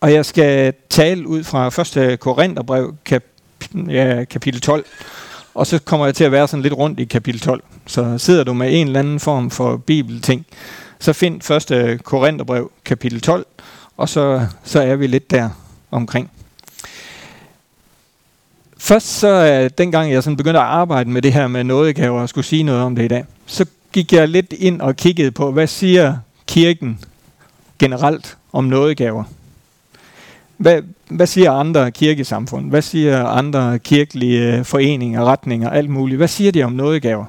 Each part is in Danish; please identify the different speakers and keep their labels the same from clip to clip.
Speaker 1: Og jeg skal tale ud fra 1. Korintherbrev, kap, ja, kapitel 12. Og så kommer jeg til at være sådan lidt rundt i kapitel 12. Så sidder du med en eller anden form for bibelting, så find 1. Korintherbrev, kapitel 12, og så, så er vi lidt der omkring. Først så, øh, dengang jeg sådan begyndte at arbejde med det her med nådegaver og skulle sige noget om det i dag, så gik jeg lidt ind og kiggede på, hvad siger kirken generelt om nådegaver? Hvad, hvad siger andre kirkesamfund? Hvad siger andre kirkelige øh, foreninger, retninger, alt muligt? Hvad siger de om nådegaver?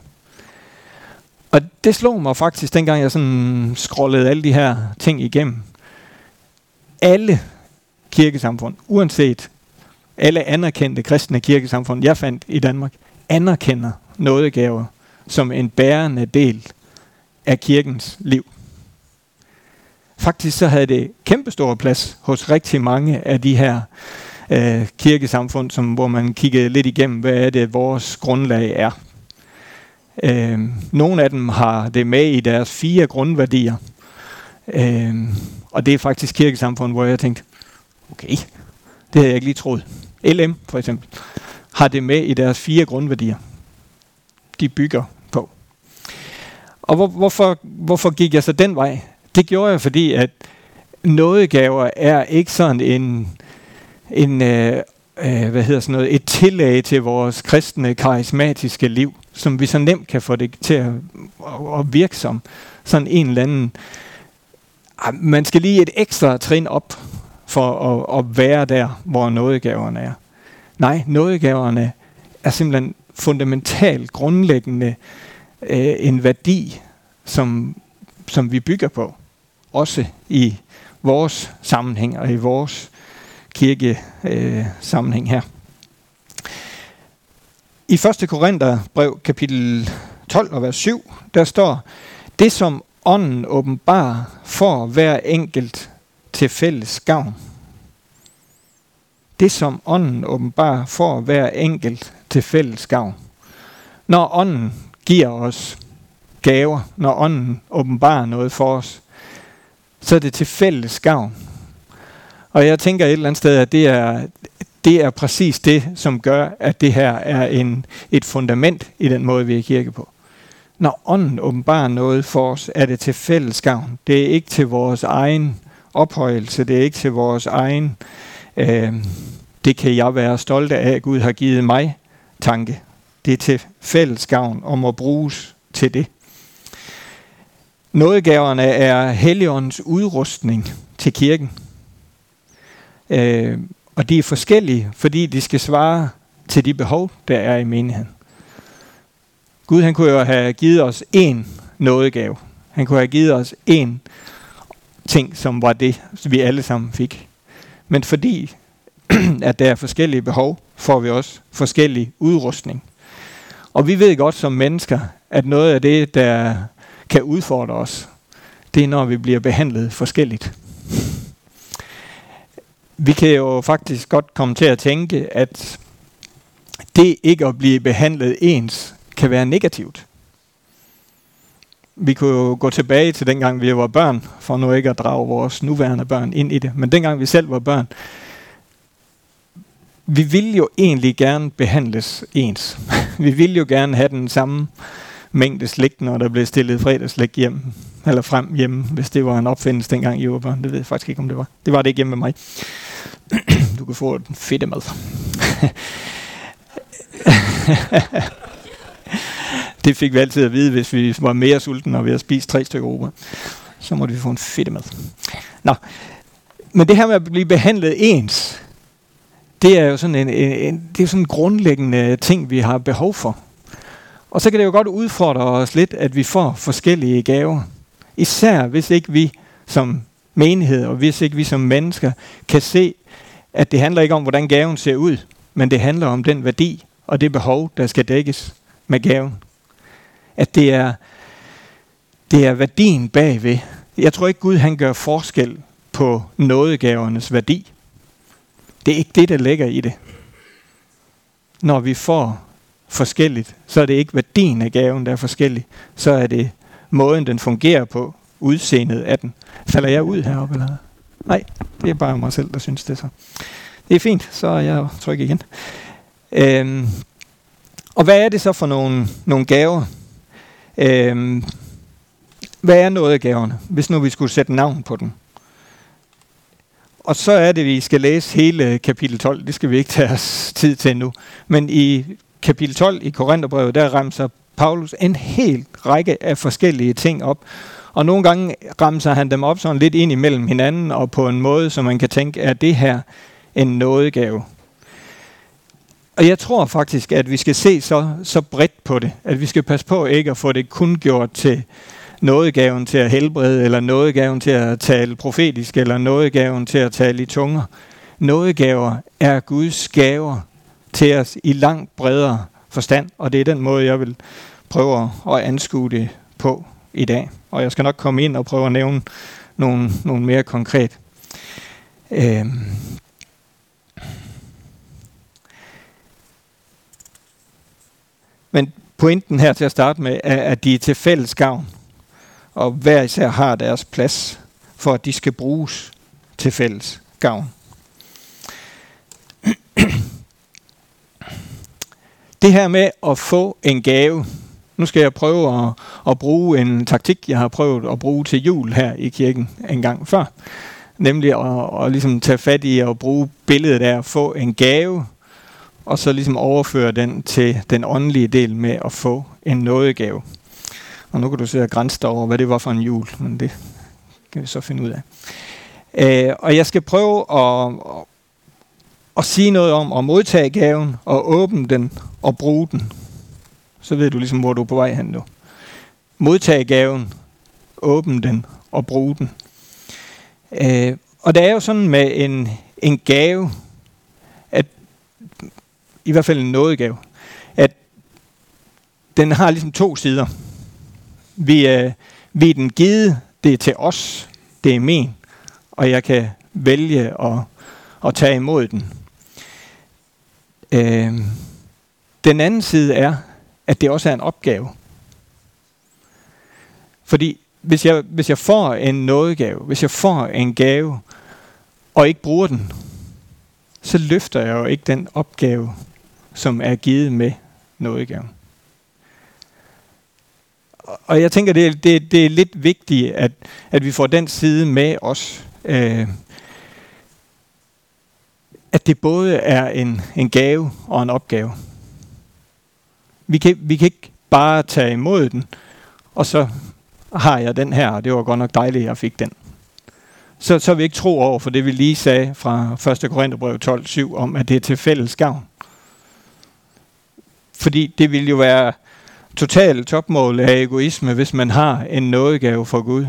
Speaker 1: Og det slog mig faktisk, dengang jeg sådan scrollede alle de her ting igennem. Alle kirkesamfund, uanset alle anerkendte kristne kirkesamfund, jeg fandt i Danmark, anerkender nådegaver som en bærende del af kirkens liv. Faktisk så havde det kæmpestor plads hos rigtig mange af de her øh, kirkesamfund, som, hvor man kiggede lidt igennem, hvad er det, vores grundlag er. Øh, nogle af dem har det med i deres fire grundværdier. Øh, og det er faktisk kirkesamfund, hvor jeg tænkte, okay, det havde jeg ikke lige troet. LM for eksempel har det med i deres fire grundværdier. De bygger på. Og hvor, hvorfor, hvorfor gik jeg så den vej? Det gjorde jeg, fordi at nådegaver er ikke sådan en, en øh, øh, hvad hedder sådan noget, et tillæg til vores kristne, karismatiske liv, som vi så nemt kan få det til at, at, at virke som. Sådan en eller anden... Ah, man skal lige et ekstra trin op for at, at være der, hvor nådegaverne er. Nej, nådegaverne er simpelthen fundamentalt grundlæggende øh, en værdi, som, som vi bygger på. Også i vores sammenhæng og i vores kirke øh, sammenhæng her. I 1. Korinther brev kapitel 12 og vers 7, der står, det som ånden åbenbar for hver enkelt til fælles gavn. Det som ånden åbenbar for hver enkelt til fælles gavn. Når ånden giver os gaver, når ånden åbenbarer noget for os, så er det til fælles gavn. Og jeg tænker et eller andet sted, at det er, det er præcis det, som gør, at det her er en, et fundament i den måde, vi er kirke på. Når ånden åbenbarer noget for os, er det til fælles gavn. Det er ikke til vores egen ophøjelse, det er ikke til vores egen, øh, det kan jeg være stolt af, at Gud har givet mig tanke. Det er til fælles gavn og må bruges til det. Nådegaverne er Helligåndens udrustning til kirken. Øh, og de er forskellige, fordi de skal svare til de behov, der er i menigheden. Gud han kunne jo have givet os én nådegave. Han kunne have givet os én ting, som var det, vi alle sammen fik. Men fordi at der er forskellige behov, får vi også forskellig udrustning. Og vi ved godt som mennesker, at noget af det, der kan udfordre os, det er, når vi bliver behandlet forskelligt. Vi kan jo faktisk godt komme til at tænke, at det ikke at blive behandlet ens, kan være negativt. Vi kunne jo gå tilbage til dengang vi var børn, for nu ikke at drage vores nuværende børn ind i det. Men dengang vi selv var børn, vi ville jo egentlig gerne behandles ens. vi ville jo gerne have den samme mængde slik, når der blev stillet fredagslæg hjem, eller frem hjemme, hvis det var en opfindelse dengang i Europa. Det ved jeg faktisk ikke, om det var. Det var det ikke hjemme med mig. du kan få den fedte mad. det fik vi altid at vide, hvis vi var mere sultne, og vi havde spist tre stykker ober. Så måtte vi få en fedte mad. Nå. Men det her med at blive behandlet ens, det er jo sådan en, en, en, det er sådan en grundlæggende ting, vi har behov for. Og så kan det jo godt udfordre os lidt, at vi får forskellige gaver. Især hvis ikke vi som menighed, og hvis ikke vi som mennesker kan se, at det handler ikke om, hvordan gaven ser ud, men det handler om den værdi og det behov, der skal dækkes med gaven. At det er, det er værdien bagved. Jeg tror ikke, Gud han gør forskel på nådegavernes værdi. Det er ikke det, der ligger i det. Når vi får forskelligt, så er det ikke værdien af gaven, der er forskellig. Så er det måden, den fungerer på, udseendet af den. Falder jeg ud heroppe, eller Nej, det er bare mig selv, der synes det så. Det er fint, så er jeg trykker igen. Øhm, og hvad er det så for nogle, nogle gaver? Øhm, hvad er noget af gaverne, hvis nu vi skulle sætte navn på den? Og så er det, vi skal læse hele kapitel 12. Det skal vi ikke tage os tid til nu. Men i kapitel 12 i Korintherbrevet, der ramser Paulus en hel række af forskellige ting op. Og nogle gange ramser han dem op sådan lidt ind imellem hinanden, og på en måde, så man kan tænke, er det her en nådegave? Og jeg tror faktisk, at vi skal se så, så bredt på det, at vi skal passe på ikke at få det kun gjort til nådegaven til at helbrede, eller nådegaven til at tale profetisk, eller nådegaven til at tale i tunger. Nådegaver er Guds gaver til os i langt bredere forstand, og det er den måde, jeg vil prøve at anskue det på i dag. Og jeg skal nok komme ind og prøve at nævne nogle, nogle mere konkret. Øhm. Men pointen her til at starte med er, at de er til fælles gavn og hver især har deres plads, for at de skal bruges til fælles gavn. Det her med at få en gave, nu skal jeg prøve at, at bruge en taktik, jeg har prøvet at bruge til jul her i kirken en gang før. Nemlig at, at ligesom tage fat i at bruge billedet af at få en gave, og så ligesom overføre den til den åndelige del med at få en nådegave. Og nu kan du se og grænse over, hvad det var for en jul, men det kan vi så finde ud af. Øh, og jeg skal prøve at, at, sige noget om at modtage gaven, og åbne den og bruge den. Så ved du ligesom, hvor du er på vej hen nu. Modtage gaven, åbne den og bruge den. Øh, og det er jo sådan med en, en gave, at i hvert fald en nådegave, at den har ligesom to sider. Vi, øh, vi er den givet, det er til os, det er min, og jeg kan vælge at, at tage imod den. Øh, den anden side er, at det også er en opgave. Fordi hvis jeg, hvis jeg får en nådegave, hvis jeg får en gave, og ikke bruger den, så løfter jeg jo ikke den opgave, som er givet med nådegaven og jeg tænker, det, det, det er lidt vigtigt, at, at vi får den side med os. Øh, at det både er en, en gave og en opgave. Vi kan, vi kan ikke bare tage imod den, og så har jeg den her, og det var godt nok dejligt, at jeg fik den. Så, så vi ikke tro over for det, vi lige sagde fra 1. Korintherbrev 12.7 om, at det er til fælles gavn. Fordi det vil jo være total topmål af egoisme, hvis man har en nådegave fra Gud,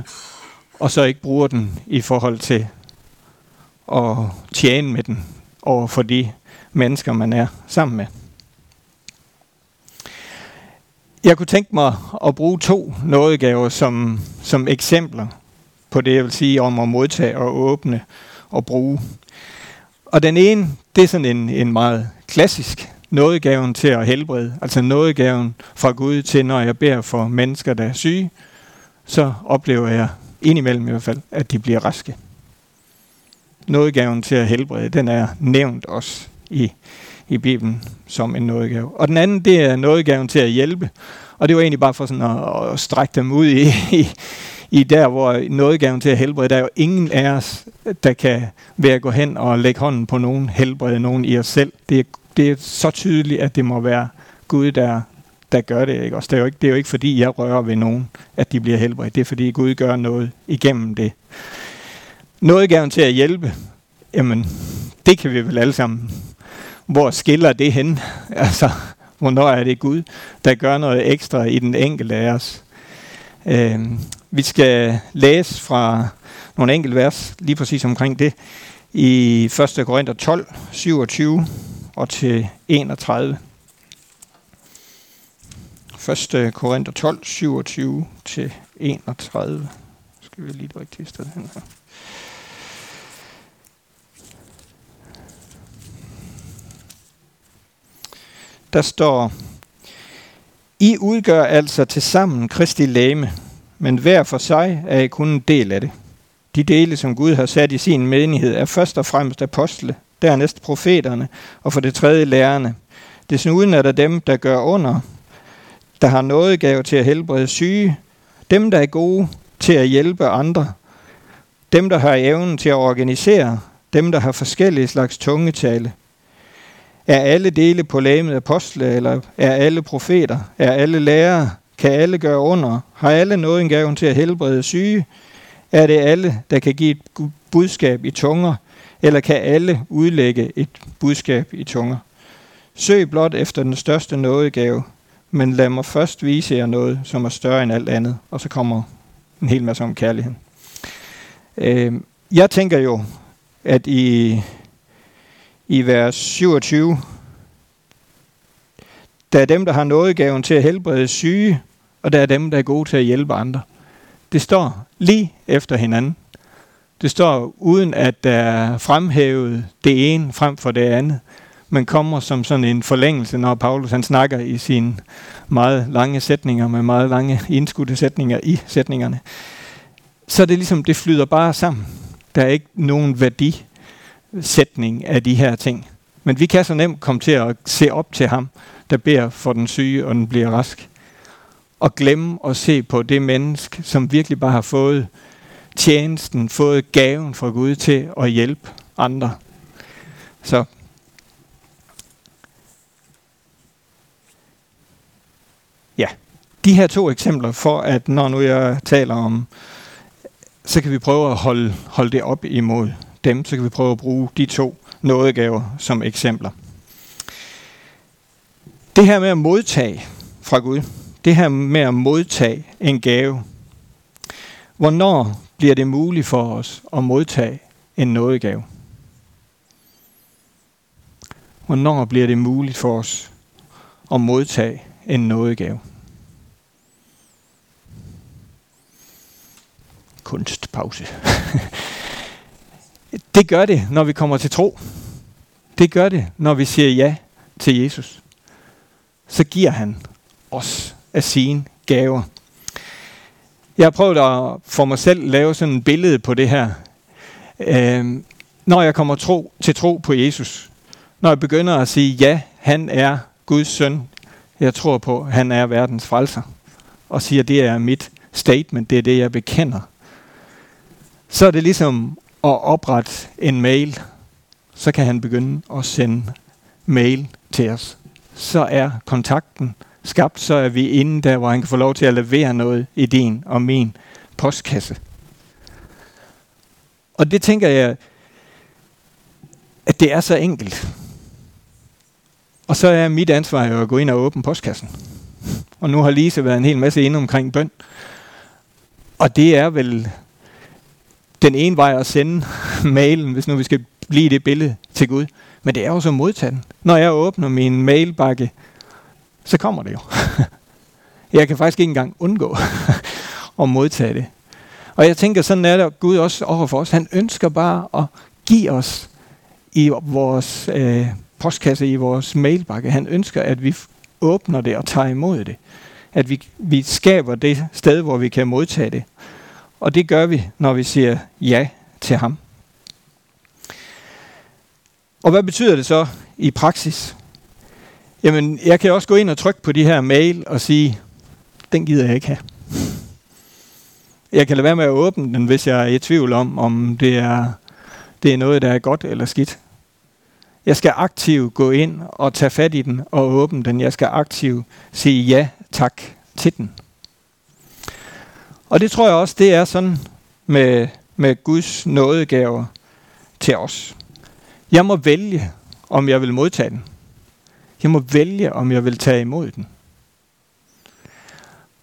Speaker 1: og så ikke bruger den i forhold til at tjene med den over for de mennesker, man er sammen med. Jeg kunne tænke mig at bruge to nådegaver som, som eksempler på det, jeg vil sige om at modtage og åbne og bruge. Og den ene, det er sådan en, en meget klassisk nådegaven til at helbrede, altså nådegaven fra Gud til, når jeg beder for mennesker, der er syge, så oplever jeg indimellem i hvert fald, at de bliver raske. Nådegaven til at helbrede, den er nævnt også i, i Bibelen som en nådegave. Og den anden, det er nådegaven til at hjælpe. Og det var egentlig bare for sådan at, at strække dem ud i, i, i der, hvor nådegaven til at helbrede, der er jo ingen af os, der kan være at gå hen og lægge hånden på nogen, helbrede nogen i os selv. Det er det er så tydeligt, at det må være Gud, der, der gør det. Ikke? Også det, er jo ikke, det er jo ikke, fordi jeg rører ved nogen, at de bliver helbredt. Det er, fordi Gud gør noget igennem det. Noget gerne til at hjælpe, jamen, det kan vi vel alle sammen. Hvor skiller det hen? Altså, hvornår er det Gud, der gør noget ekstra i den enkelte af os? Øh, vi skal læse fra nogle enkelte vers, lige præcis omkring det, i 1. Korinther 12, 27 og til 31. 1. Korinther 12, 27 til 31. Skal vi lige det rigtige sted hen her. Der står, I udgør altså til sammen Kristi læme, men hver for sig er I kun en del af det. De dele, som Gud har sat i sin menighed, er først og fremmest apostle, dernæst profeterne, og for det tredje lærerne. Desuden er der dem, der gør under, der har noget gave til at helbrede syge, dem, der er gode til at hjælpe andre, dem, der har evnen til at organisere, dem, der har forskellige slags tungetale. Er alle dele på lægemet apostle, eller er alle profeter? Er alle lærere? Kan alle gøre under? Har alle noget en gave til at helbrede syge? Er det alle, der kan give et budskab i tunger? Eller kan alle udlægge et budskab i tunger? Søg blot efter den største nådegave, men lad mig først vise jer noget, som er større end alt andet. Og så kommer en hel masse om kærligheden. Øh, jeg tænker jo, at i, i vers 27, der er dem, der har nådegaven til at helbrede syge, og der er dem, der er gode til at hjælpe andre. Det står lige efter hinanden. Det står uden at der er fremhævet det ene frem for det andet, men kommer som sådan en forlængelse, når Paulus han snakker i sine meget lange sætninger med meget lange indskudte sætninger i sætningerne. Så det ligesom, det flyder bare sammen. Der er ikke nogen værdi sætning af de her ting. Men vi kan så nemt komme til at se op til ham, der beder for den syge, og den bliver rask. Og glemme at se på det menneske, som virkelig bare har fået tjenesten, fået gaven fra Gud til at hjælpe andre. Så ja, de her to eksempler for, at når nu jeg taler om, så kan vi prøve at holde, holde det op imod dem, så kan vi prøve at bruge de to nådegaver som eksempler. Det her med at modtage fra Gud, det her med at modtage en gave, hvornår bliver det muligt for os at modtage en nådegave? Hvornår bliver det muligt for os at modtage en nådegave? Kunstpause. det gør det, når vi kommer til tro. Det gør det, når vi siger ja til Jesus. Så giver han os af sine gaver. Jeg har prøvet at for mig selv lave sådan et billede på det her. Øhm, når jeg kommer tro, til tro på Jesus, når jeg begynder at sige, ja, han er Guds søn, jeg tror på, han er verdens frelser, og siger, det er mit statement, det er det, jeg bekender, så er det ligesom at oprette en mail, så kan han begynde at sende mail til os. Så er kontakten skabt, så er vi inde der, hvor han kan få lov til at levere noget i din og min postkasse. Og det tænker jeg, at det er så enkelt. Og så er mit ansvar jo at gå ind og åbne postkassen. Og nu har Lise været en hel masse inde omkring bøn. Og det er vel den ene vej at sende mailen, hvis nu vi skal blive det billede til Gud. Men det er jo så modtagen. Når jeg åbner min mailbakke, så kommer det jo. jeg kan faktisk ikke engang undgå at modtage det. Og jeg tænker, sådan er det Gud også over for os. Han ønsker bare at give os i vores øh, postkasse, i vores mailbakke. Han ønsker, at vi åbner det og tager imod det. At vi, vi skaber det sted, hvor vi kan modtage det. Og det gør vi, når vi siger ja til ham. Og hvad betyder det så i praksis? Jamen, jeg kan også gå ind og trykke på de her mail og sige, den gider jeg ikke have. Jeg kan lade være med at åbne den, hvis jeg er i tvivl om, om det er, det er noget, der er godt eller skidt. Jeg skal aktivt gå ind og tage fat i den og åbne den. Jeg skal aktivt sige ja tak til den. Og det tror jeg også, det er sådan med, med Guds nådegaver til os. Jeg må vælge, om jeg vil modtage den. Jeg må vælge, om jeg vil tage imod den.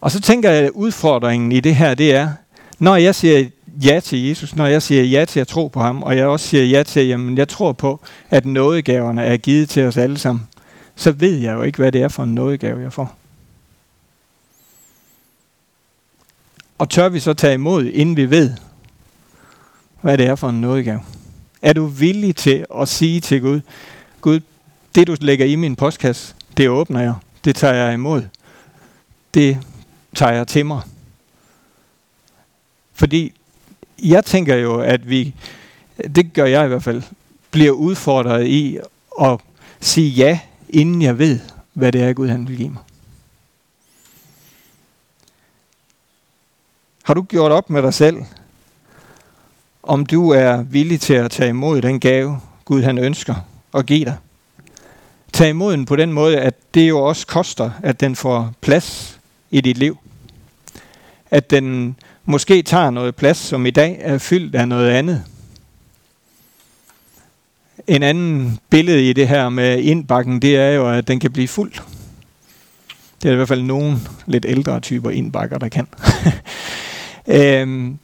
Speaker 1: Og så tænker jeg, at udfordringen i det her, det er, når jeg siger ja til Jesus, når jeg siger ja til at tro på ham, og jeg også siger ja til, at jeg tror på, at nådegaverne er givet til os alle sammen, så ved jeg jo ikke, hvad det er for en nådegave, jeg får. Og tør vi så tage imod, inden vi ved, hvad det er for en nådegave? Er du villig til at sige til Gud, Gud, det du lægger i min postkasse, det åbner jeg. Det tager jeg imod. Det tager jeg til mig. Fordi jeg tænker jo, at vi, det gør jeg i hvert fald, bliver udfordret i at sige ja, inden jeg ved, hvad det er, Gud han vil give mig. Har du gjort op med dig selv, om du er villig til at tage imod den gave, Gud han ønsker at give dig? Tag imod den på den måde, at det jo også koster, at den får plads i dit liv. At den måske tager noget plads, som i dag er fyldt af noget andet. En anden billede i det her med indbakken, det er jo, at den kan blive fuld. Det er i hvert fald nogle lidt ældre typer indbakker, der kan. øhm,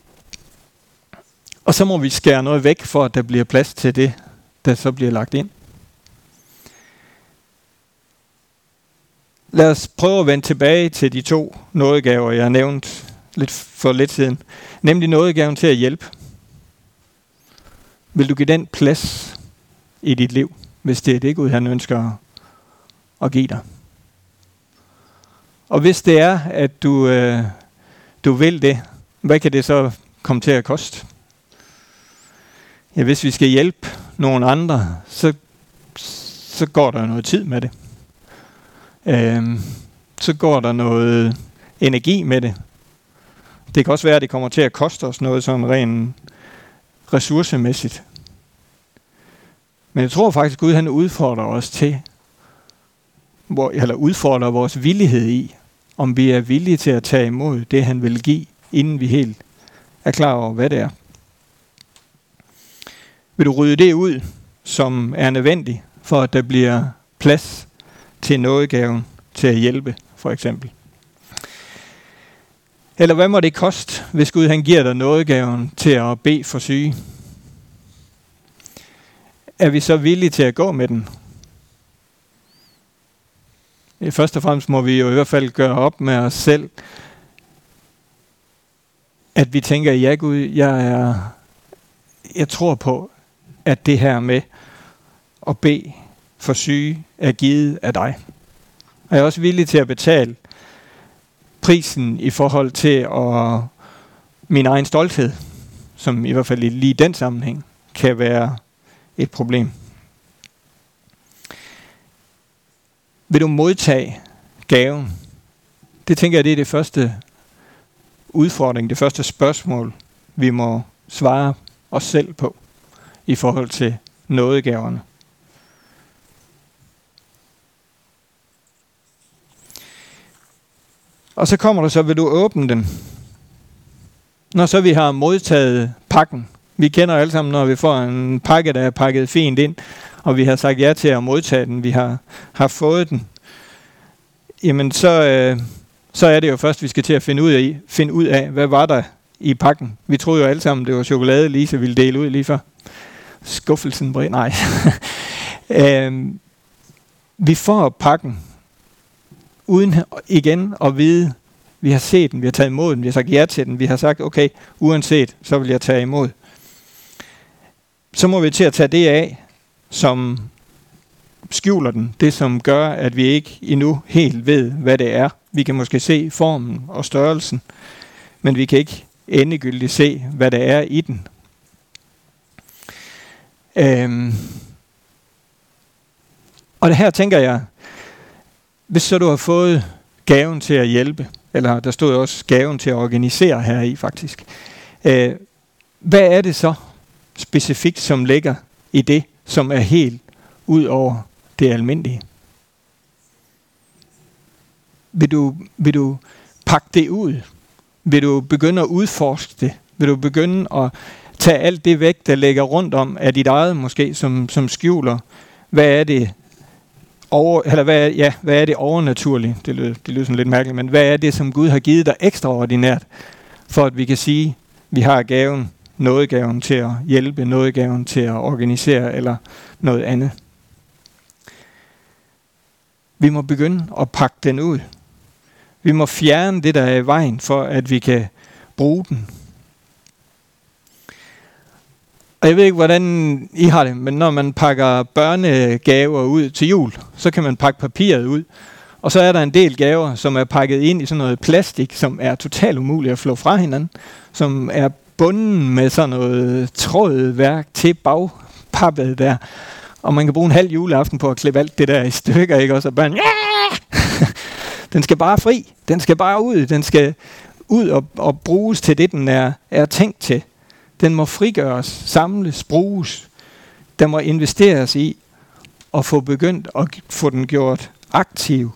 Speaker 1: og så må vi skære noget væk, for at der bliver plads til det, der så bliver lagt ind. Lad os prøve at vende tilbage til de to nådegaver, jeg nævnte lidt for lidt siden. Nemlig nådegaven til at hjælpe. Vil du give den plads i dit liv, hvis det er det Gud han ønsker at give dig? Og hvis det er, at du, øh, du vil det, hvad kan det så komme til at koste? Ja, hvis vi skal hjælpe nogle andre, så, så går der noget tid med det. Øhm, så går der noget energi med det. Det kan også være, at det kommer til at koste os noget sådan rent ressourcemæssigt. Men jeg tror faktisk, at Gud han udfordrer os til, hvor, eller udfordrer vores villighed i, om vi er villige til at tage imod det, han vil give, inden vi helt er klar over, hvad det er. Vil du rydde det ud, som er nødvendigt, for at der bliver plads til nådegaven til at hjælpe, for eksempel? Eller hvad må det koste, hvis Gud han giver dig nådegaven til at bede for syge? Er vi så villige til at gå med den? Eh, først og fremmest må vi jo i hvert fald gøre op med os selv, at vi tænker, ja Gud, jeg, er, jeg tror på, at det her med at bede for syge er givet af dig. Og jeg er også villig til at betale prisen i forhold til at min egen stolthed, som i hvert fald i den sammenhæng kan være et problem. Vil du modtage gaven? Det tænker jeg, det er det første udfordring, det første spørgsmål, vi må svare os selv på i forhold til nådegaverne. Og så kommer der så, vil du åbne den? Når så vi har modtaget pakken. Vi kender alle sammen, når vi får en pakke, der er pakket fint ind, og vi har sagt ja til at modtage den, vi har, har fået den. Jamen så, øh, så er det jo først, vi skal til at finde ud, af, finde ud af, hvad var der i pakken. Vi troede jo alle sammen, det var chokolade, Lise ville dele ud lige før. Skuffelsen bred, nej. øhm, vi får pakken, uden igen at vide, vi har set den, vi har taget imod den, vi har sagt ja til den, vi har sagt, okay, uanset, så vil jeg tage imod. Så må vi til at tage det af, som skjuler den, det som gør, at vi ikke endnu helt ved, hvad det er. Vi kan måske se formen og størrelsen, men vi kan ikke endegyldigt se, hvad der er i den. Øhm. Og det her tænker jeg, hvis så du har fået gaven til at hjælpe, eller der stod også gaven til at organisere her i faktisk, øh, hvad er det så specifikt, som ligger i det, som er helt ud over det almindelige? Vil du, vil du pakke det ud? Vil du begynde at udforske det? Vil du begynde at tage alt det væk, der ligger rundt om af dit eget måske, som, som skjuler, hvad er det, over, eller hvad er, ja, hvad er det overnaturlige? Det lyder, det lyder sådan lidt mærkeligt, men hvad er det, som Gud har givet dig ekstraordinært, for at vi kan sige, vi har gaven, nådegaven til at hjælpe, nådegaven til at organisere, eller noget andet. Vi må begynde at pakke den ud. Vi må fjerne det, der er i vejen, for at vi kan bruge den og jeg ved ikke, hvordan I har det, men når man pakker børnegaver ud til jul, så kan man pakke papiret ud. Og så er der en del gaver, som er pakket ind i sådan noget plastik, som er totalt umuligt at flå fra hinanden. Som er bunden med sådan noget trådværk til bagpappet der. Og man kan bruge en halv juleaften på at klippe alt det der i stykker, ikke? Og så børn, ja! Den skal bare fri. Den skal bare ud. Den skal ud og, og bruges til det, den er, er tænkt til. Den må frigøres, samles, bruges. Den må investeres i og få begyndt at få den gjort aktiv.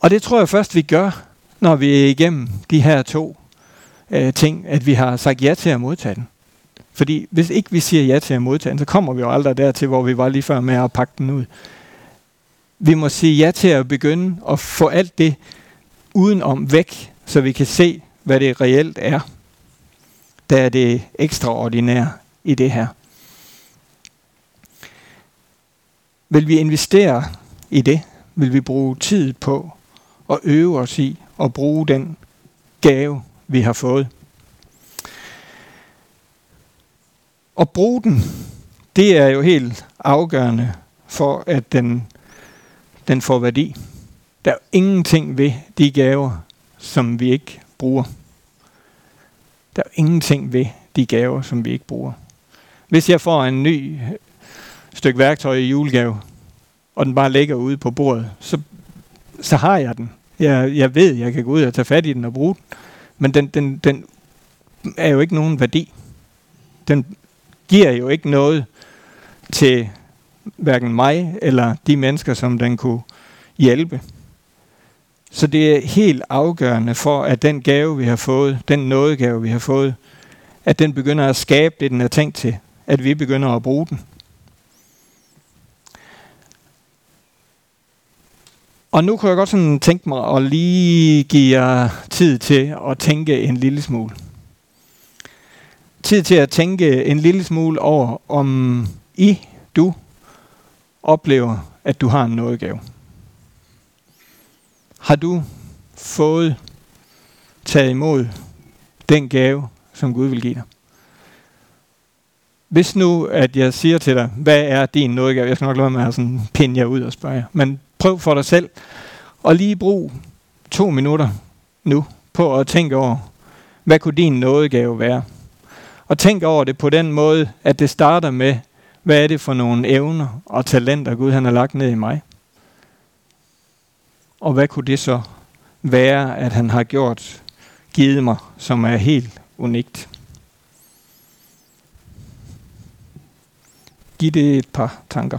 Speaker 1: Og det tror jeg først, vi gør, når vi er igennem de her to øh, ting, at vi har sagt ja til at modtage den. Fordi hvis ikke vi siger ja til at modtage den, så kommer vi jo aldrig dertil, hvor vi var lige før med at pakke den ud. Vi må sige ja til at begynde at få alt det udenom væk, så vi kan se, hvad det reelt er. Der er det ekstraordinære i det her. Vil vi investere i det? Vil vi bruge tid på at øve os i at bruge den gave, vi har fået? At bruge den, det er jo helt afgørende for, at den, den får værdi. Der er ingenting ved de gaver, som vi ikke bruger. Der er ingenting ved de gaver, som vi ikke bruger. Hvis jeg får en ny øh, stykke værktøj i julegave, og den bare ligger ude på bordet, så, så har jeg den. Jeg, jeg ved, jeg kan gå ud og tage fat i den og bruge den. Men den, den, den er jo ikke nogen værdi. Den giver jo ikke noget til hverken mig eller de mennesker, som den kunne hjælpe. Så det er helt afgørende for, at den gave, vi har fået, den nådegave, vi har fået, at den begynder at skabe det, den er tænkt til. At vi begynder at bruge den. Og nu kunne jeg godt sådan tænke mig at lige give jer tid til at tænke en lille smule. Tid til at tænke en lille smule over, om I, du, oplever, at du har en nådegave. Har du fået taget imod den gave, som Gud vil give dig? Hvis nu, at jeg siger til dig, hvad er din nådegave? Jeg skal nok lade med at sådan pinde jer ud og spørge jer. Men prøv for dig selv og lige brug to minutter nu på at tænke over, hvad kunne din nådegave være? Og tænk over det på den måde, at det starter med, hvad er det for nogle evner og talenter, Gud han har lagt ned i mig? Og hvad kunne det så være, at han har gjort, givet mig, som er helt unikt? Giv det et par tanker.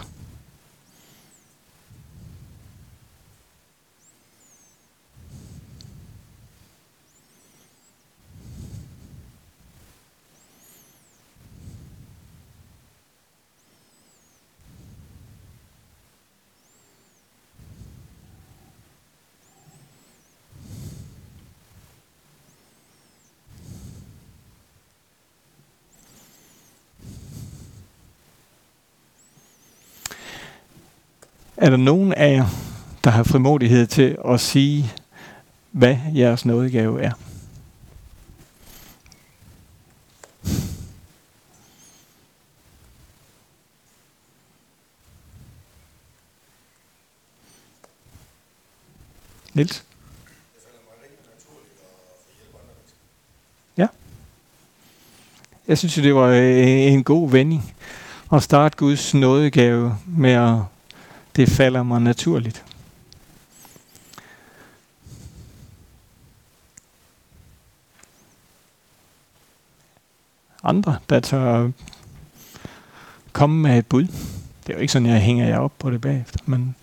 Speaker 1: Er der nogen af jer, der har frimodighed til at sige, hvad jeres nådegave er? Nils? Ja. Jeg synes, det var øh, en god vending at starte Guds nådegave med at det falder mig naturligt. Andre, der tør komme med et bud. Det er jo ikke sådan, jeg hænger jer op på det bagefter, men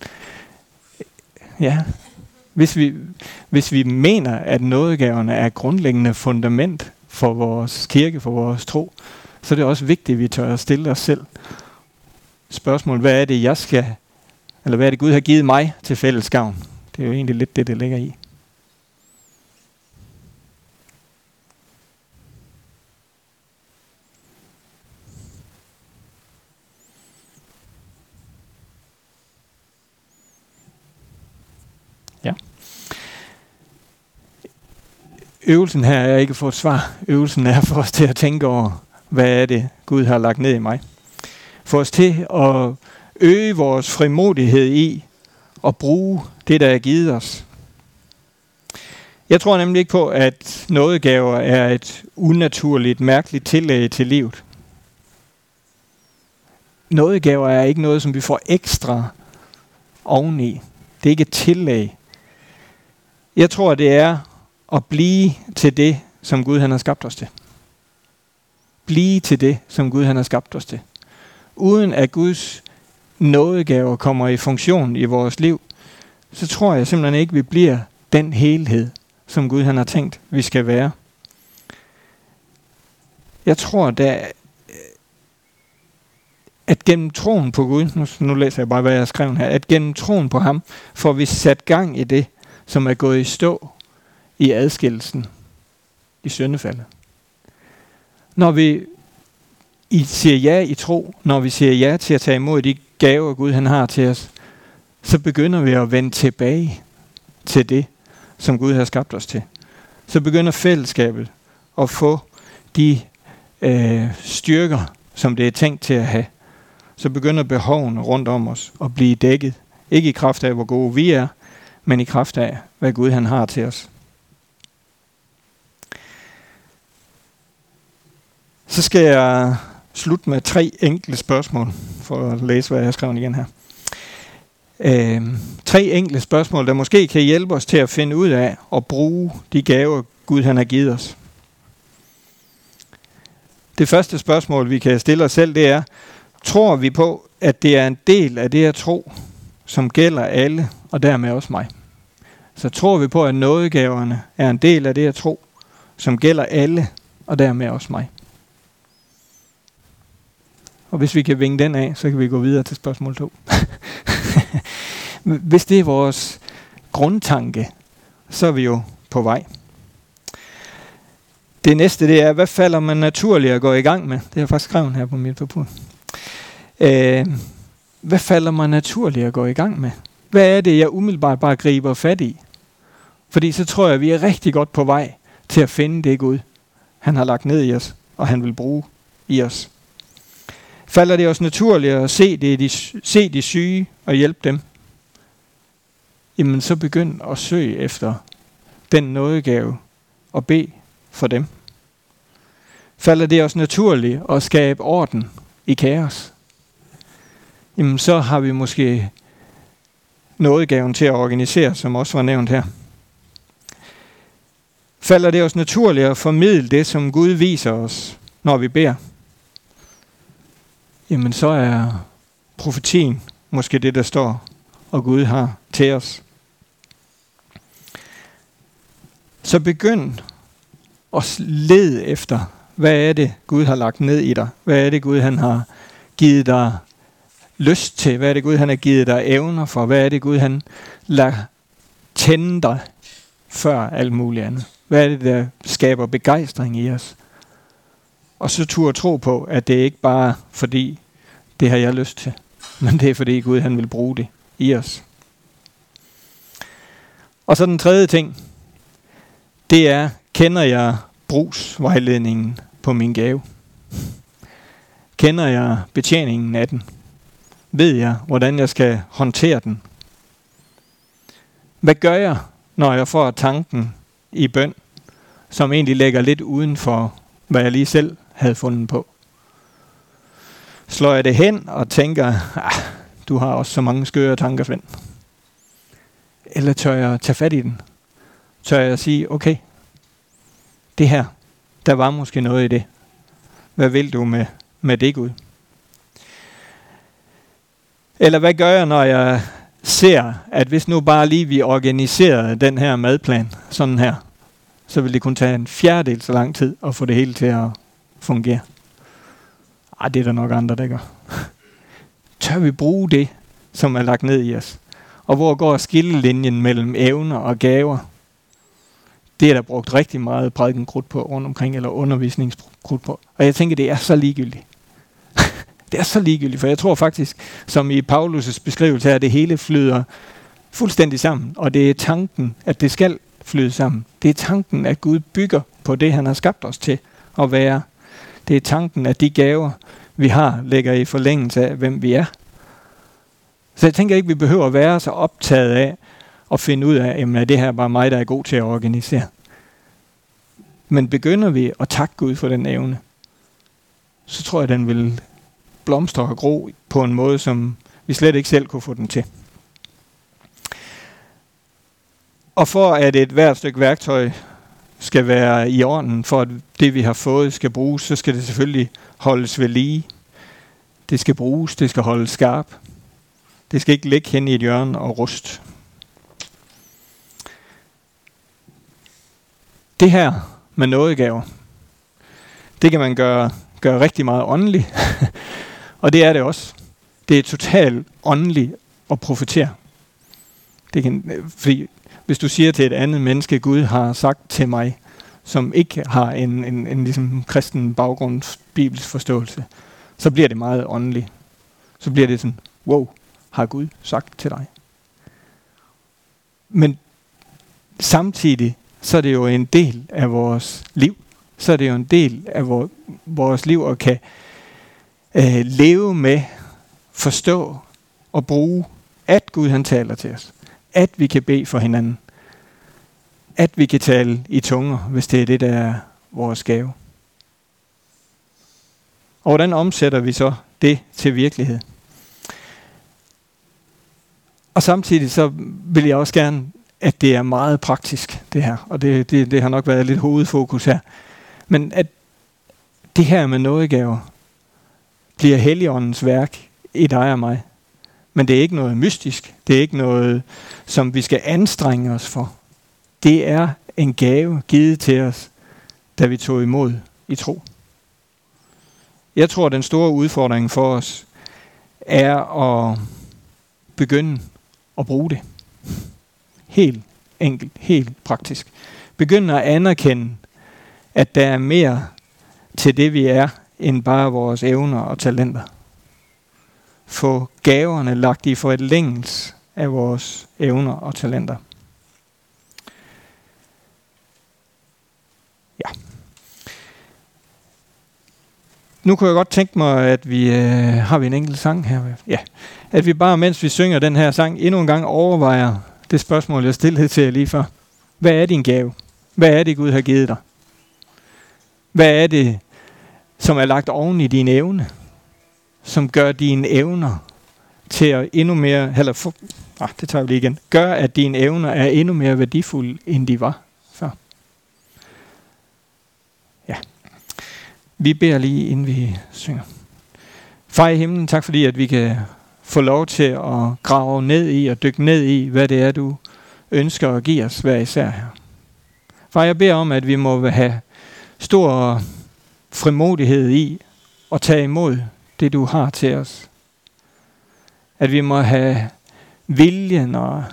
Speaker 1: ja, hvis vi, hvis vi mener, at nådegaverne er grundlæggende fundament for vores kirke, for vores tro, så er det også vigtigt, at vi tør at stille os selv spørgsmål, hvad er det, jeg skal eller hvad er det, Gud har givet mig til fælles gavn? Det er jo egentlig lidt det, det ligger i. Ja. Øvelsen her er ikke for få et svar. Øvelsen er for os til at tænke over, hvad er det, Gud har lagt ned i mig. For os til at øge vores frimodighed i at bruge det, der er givet os. Jeg tror nemlig ikke på, at nådegaver er et unaturligt, mærkeligt tillæg til livet. Nådegaver er ikke noget, som vi får ekstra oveni. Det er ikke et tillæg. Jeg tror, det er at blive til det, som Gud han har skabt os til. Blive til det, som Gud han har skabt os til. Uden at Guds nådegaver kommer i funktion i vores liv, så tror jeg simpelthen ikke, vi bliver den helhed, som Gud han har tænkt, vi skal være. Jeg tror, der, at gennem troen på Gud, nu, nu læser jeg bare, hvad jeg har skrevet her, at gennem troen på ham, får vi sat gang i det, som er gået i stå i adskillelsen, i syndefaldet. Når vi i siger ja i tro, når vi siger ja til at tage imod de gaver, Gud han har til os, så begynder vi at vende tilbage til det, som Gud har skabt os til. Så begynder fællesskabet at få de øh, styrker, som det er tænkt til at have. Så begynder behovene rundt om os at blive dækket. Ikke i kraft af, hvor gode vi er, men i kraft af, hvad Gud han har til os. Så skal jeg slutte med tre enkle spørgsmål, for at læse, hvad jeg har skrevet igen her. Øh, tre enkle spørgsmål, der måske kan hjælpe os til at finde ud af og bruge de gaver, Gud han har givet os. Det første spørgsmål, vi kan stille os selv, det er, tror vi på, at det er en del af det at tro, som gælder alle, og dermed også mig? Så tror vi på, at nådegaverne er en del af det at tro, som gælder alle, og dermed også mig? Og hvis vi kan vinge den af, så kan vi gå videre til spørgsmål 2. hvis det er vores grundtanke, så er vi jo på vej. Det næste, det er, hvad falder man naturligt at gå i gang med? Det har jeg faktisk skrevet her på mit papir. Øh, hvad falder man naturligt at gå i gang med? Hvad er det, jeg umiddelbart bare griber fat i? Fordi så tror jeg, at vi er rigtig godt på vej til at finde det Gud, han har lagt ned i os, og han vil bruge i os. Falder det os naturligt at se, det, de, se de syge og hjælpe dem? Jamen så begynd at søge efter den nådegave og bed for dem. Falder det os naturligt at skabe orden i kaos? Jamen så har vi måske nådegaven til at organisere, som også var nævnt her. Falder det os naturligt at formidle det, som Gud viser os, når vi beder? Jamen så er profetien måske det, der står, og Gud har til os. Så begynd at lede efter, hvad er det, Gud har lagt ned i dig? Hvad er det, Gud han har givet dig lyst til? Hvad er det, Gud han har givet dig evner for? Hvad er det, Gud han lader tænde dig før alt muligt andet? Hvad er det, der skaber begejstring i os? Og så turde tro på, at det ikke bare fordi, det har jeg lyst til, men det er fordi Gud han vil bruge det i os. Og så den tredje ting, det er, kender jeg brugsvejledningen på min gave? Kender jeg betjeningen af den? Ved jeg, hvordan jeg skal håndtere den? Hvad gør jeg, når jeg får tanken i bøn, som egentlig ligger lidt uden for, hvad jeg lige selv havde fundet på? Slår jeg det hen og tænker, ah, du har også så mange skøre tanker, Svend? Eller tør jeg tage fat i den? Tør jeg sige, okay, det her, der var måske noget i det. Hvad vil du med, med det, Gud? Eller hvad gør jeg, når jeg ser, at hvis nu bare lige vi organiserede den her madplan sådan her, så vil det kun tage en fjerdedel så lang tid at få det hele til at fungere. Ej, det er der nok andre, der gør. Tør vi bruge det, som er lagt ned i os? Og hvor går skillelinjen mellem evner og gaver? Det er der brugt rigtig meget prædikenkrudt på rundt omkring, eller undervisningskrudt på. Og jeg tænker, det er så ligegyldigt. det er så ligegyldigt, for jeg tror faktisk, som i Paulus' beskrivelse her, det hele flyder fuldstændig sammen. Og det er tanken, at det skal flyde sammen. Det er tanken, at Gud bygger på det, han har skabt os til at være. Det er tanken, at de gaver, vi har, ligger i forlængelse af, hvem vi er. Så jeg tænker ikke, vi behøver at være så optaget af at finde ud af, jamen er det her bare mig, der er god til at organisere? Men begynder vi at takke Gud for den evne, så tror jeg, den vil blomstre og gro på en måde, som vi slet ikke selv kunne få den til. Og for at et hvert stykke værktøj skal være i orden, for at det vi har fået skal bruges, så skal det selvfølgelig holdes ved lige. Det skal bruges, det skal holdes skarp. Det skal ikke ligge hen i et hjørne og rust. Det her med nådegaver, det kan man gøre, gøre rigtig meget åndeligt. og det er det også. Det er totalt åndeligt at profetere. Det kan, øh, fordi hvis du siger til et andet menneske, Gud har sagt til mig, som ikke har en, en, en ligesom kristen baggrund, bibelsk forståelse, så bliver det meget åndeligt. Så bliver det sådan, wow, har Gud sagt til dig? Men samtidig, så er det jo en del af vores liv. Så er det jo en del af vores liv at kan øh, leve med, forstå og bruge, at Gud han taler til os. At vi kan bede for hinanden. At vi kan tale i tunger, hvis det er det, der er vores gave. Og hvordan omsætter vi så det til virkelighed? Og samtidig så vil jeg også gerne, at det er meget praktisk, det her. Og det, det, det har nok været lidt hovedfokus her. Men at det her med nådegaver bliver Helligåndens værk i dig og mig. Men det er ikke noget mystisk. Det er ikke noget, som vi skal anstrenge os for. Det er en gave givet til os, da vi tog imod i tro. Jeg tror, at den store udfordring for os er at begynde at bruge det. Helt enkelt, helt praktisk. Begynde at anerkende, at der er mere til det, vi er, end bare vores evner og talenter. Få gaverne lagt i for et af vores evner og talenter. Nu kunne jeg godt tænke mig, at vi øh, har vi en enkelt sang her. Ja. At vi bare, mens vi synger den her sang, endnu en gang overvejer det spørgsmål, jeg stillede til jer lige før. Hvad er din gave? Hvad er det, Gud har givet dig? Hvad er det, som er lagt oven i din evne? Som gør dine evner til at endnu mere, eller for, ah, det tager vi lige igen, gør, at dine evner er endnu mere værdifulde, end de var før. Ja. Vi beder lige, inden vi synger. Far i himlen, tak fordi, at vi kan få lov til at grave ned i og dykke ned i, hvad det er, du ønsker at give os hver især her. Far, jeg beder om, at vi må have stor frimodighed i at tage imod det, du har til os. At vi må have viljen og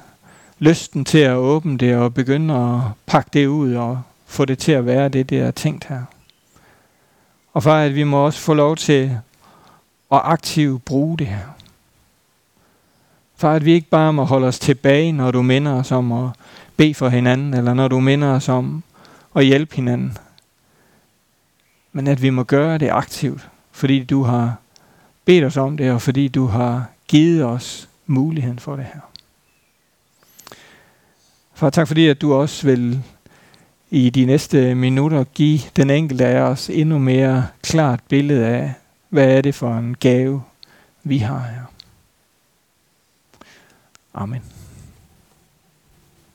Speaker 1: lysten til at åbne det og begynde at pakke det ud og få det til at være det, det er tænkt her. Og for at vi må også få lov til at aktivt bruge det her. For at vi ikke bare må holde os tilbage, når du minder os om at bede for hinanden, eller når du minder os om at hjælpe hinanden. Men at vi må gøre det aktivt, fordi du har bedt os om det, og fordi du har givet os muligheden for det her. Far, tak fordi, at du også vil i de næste minutter give den enkelte af os endnu mere klart billede af, hvad er det for en gave, vi har her. Amen.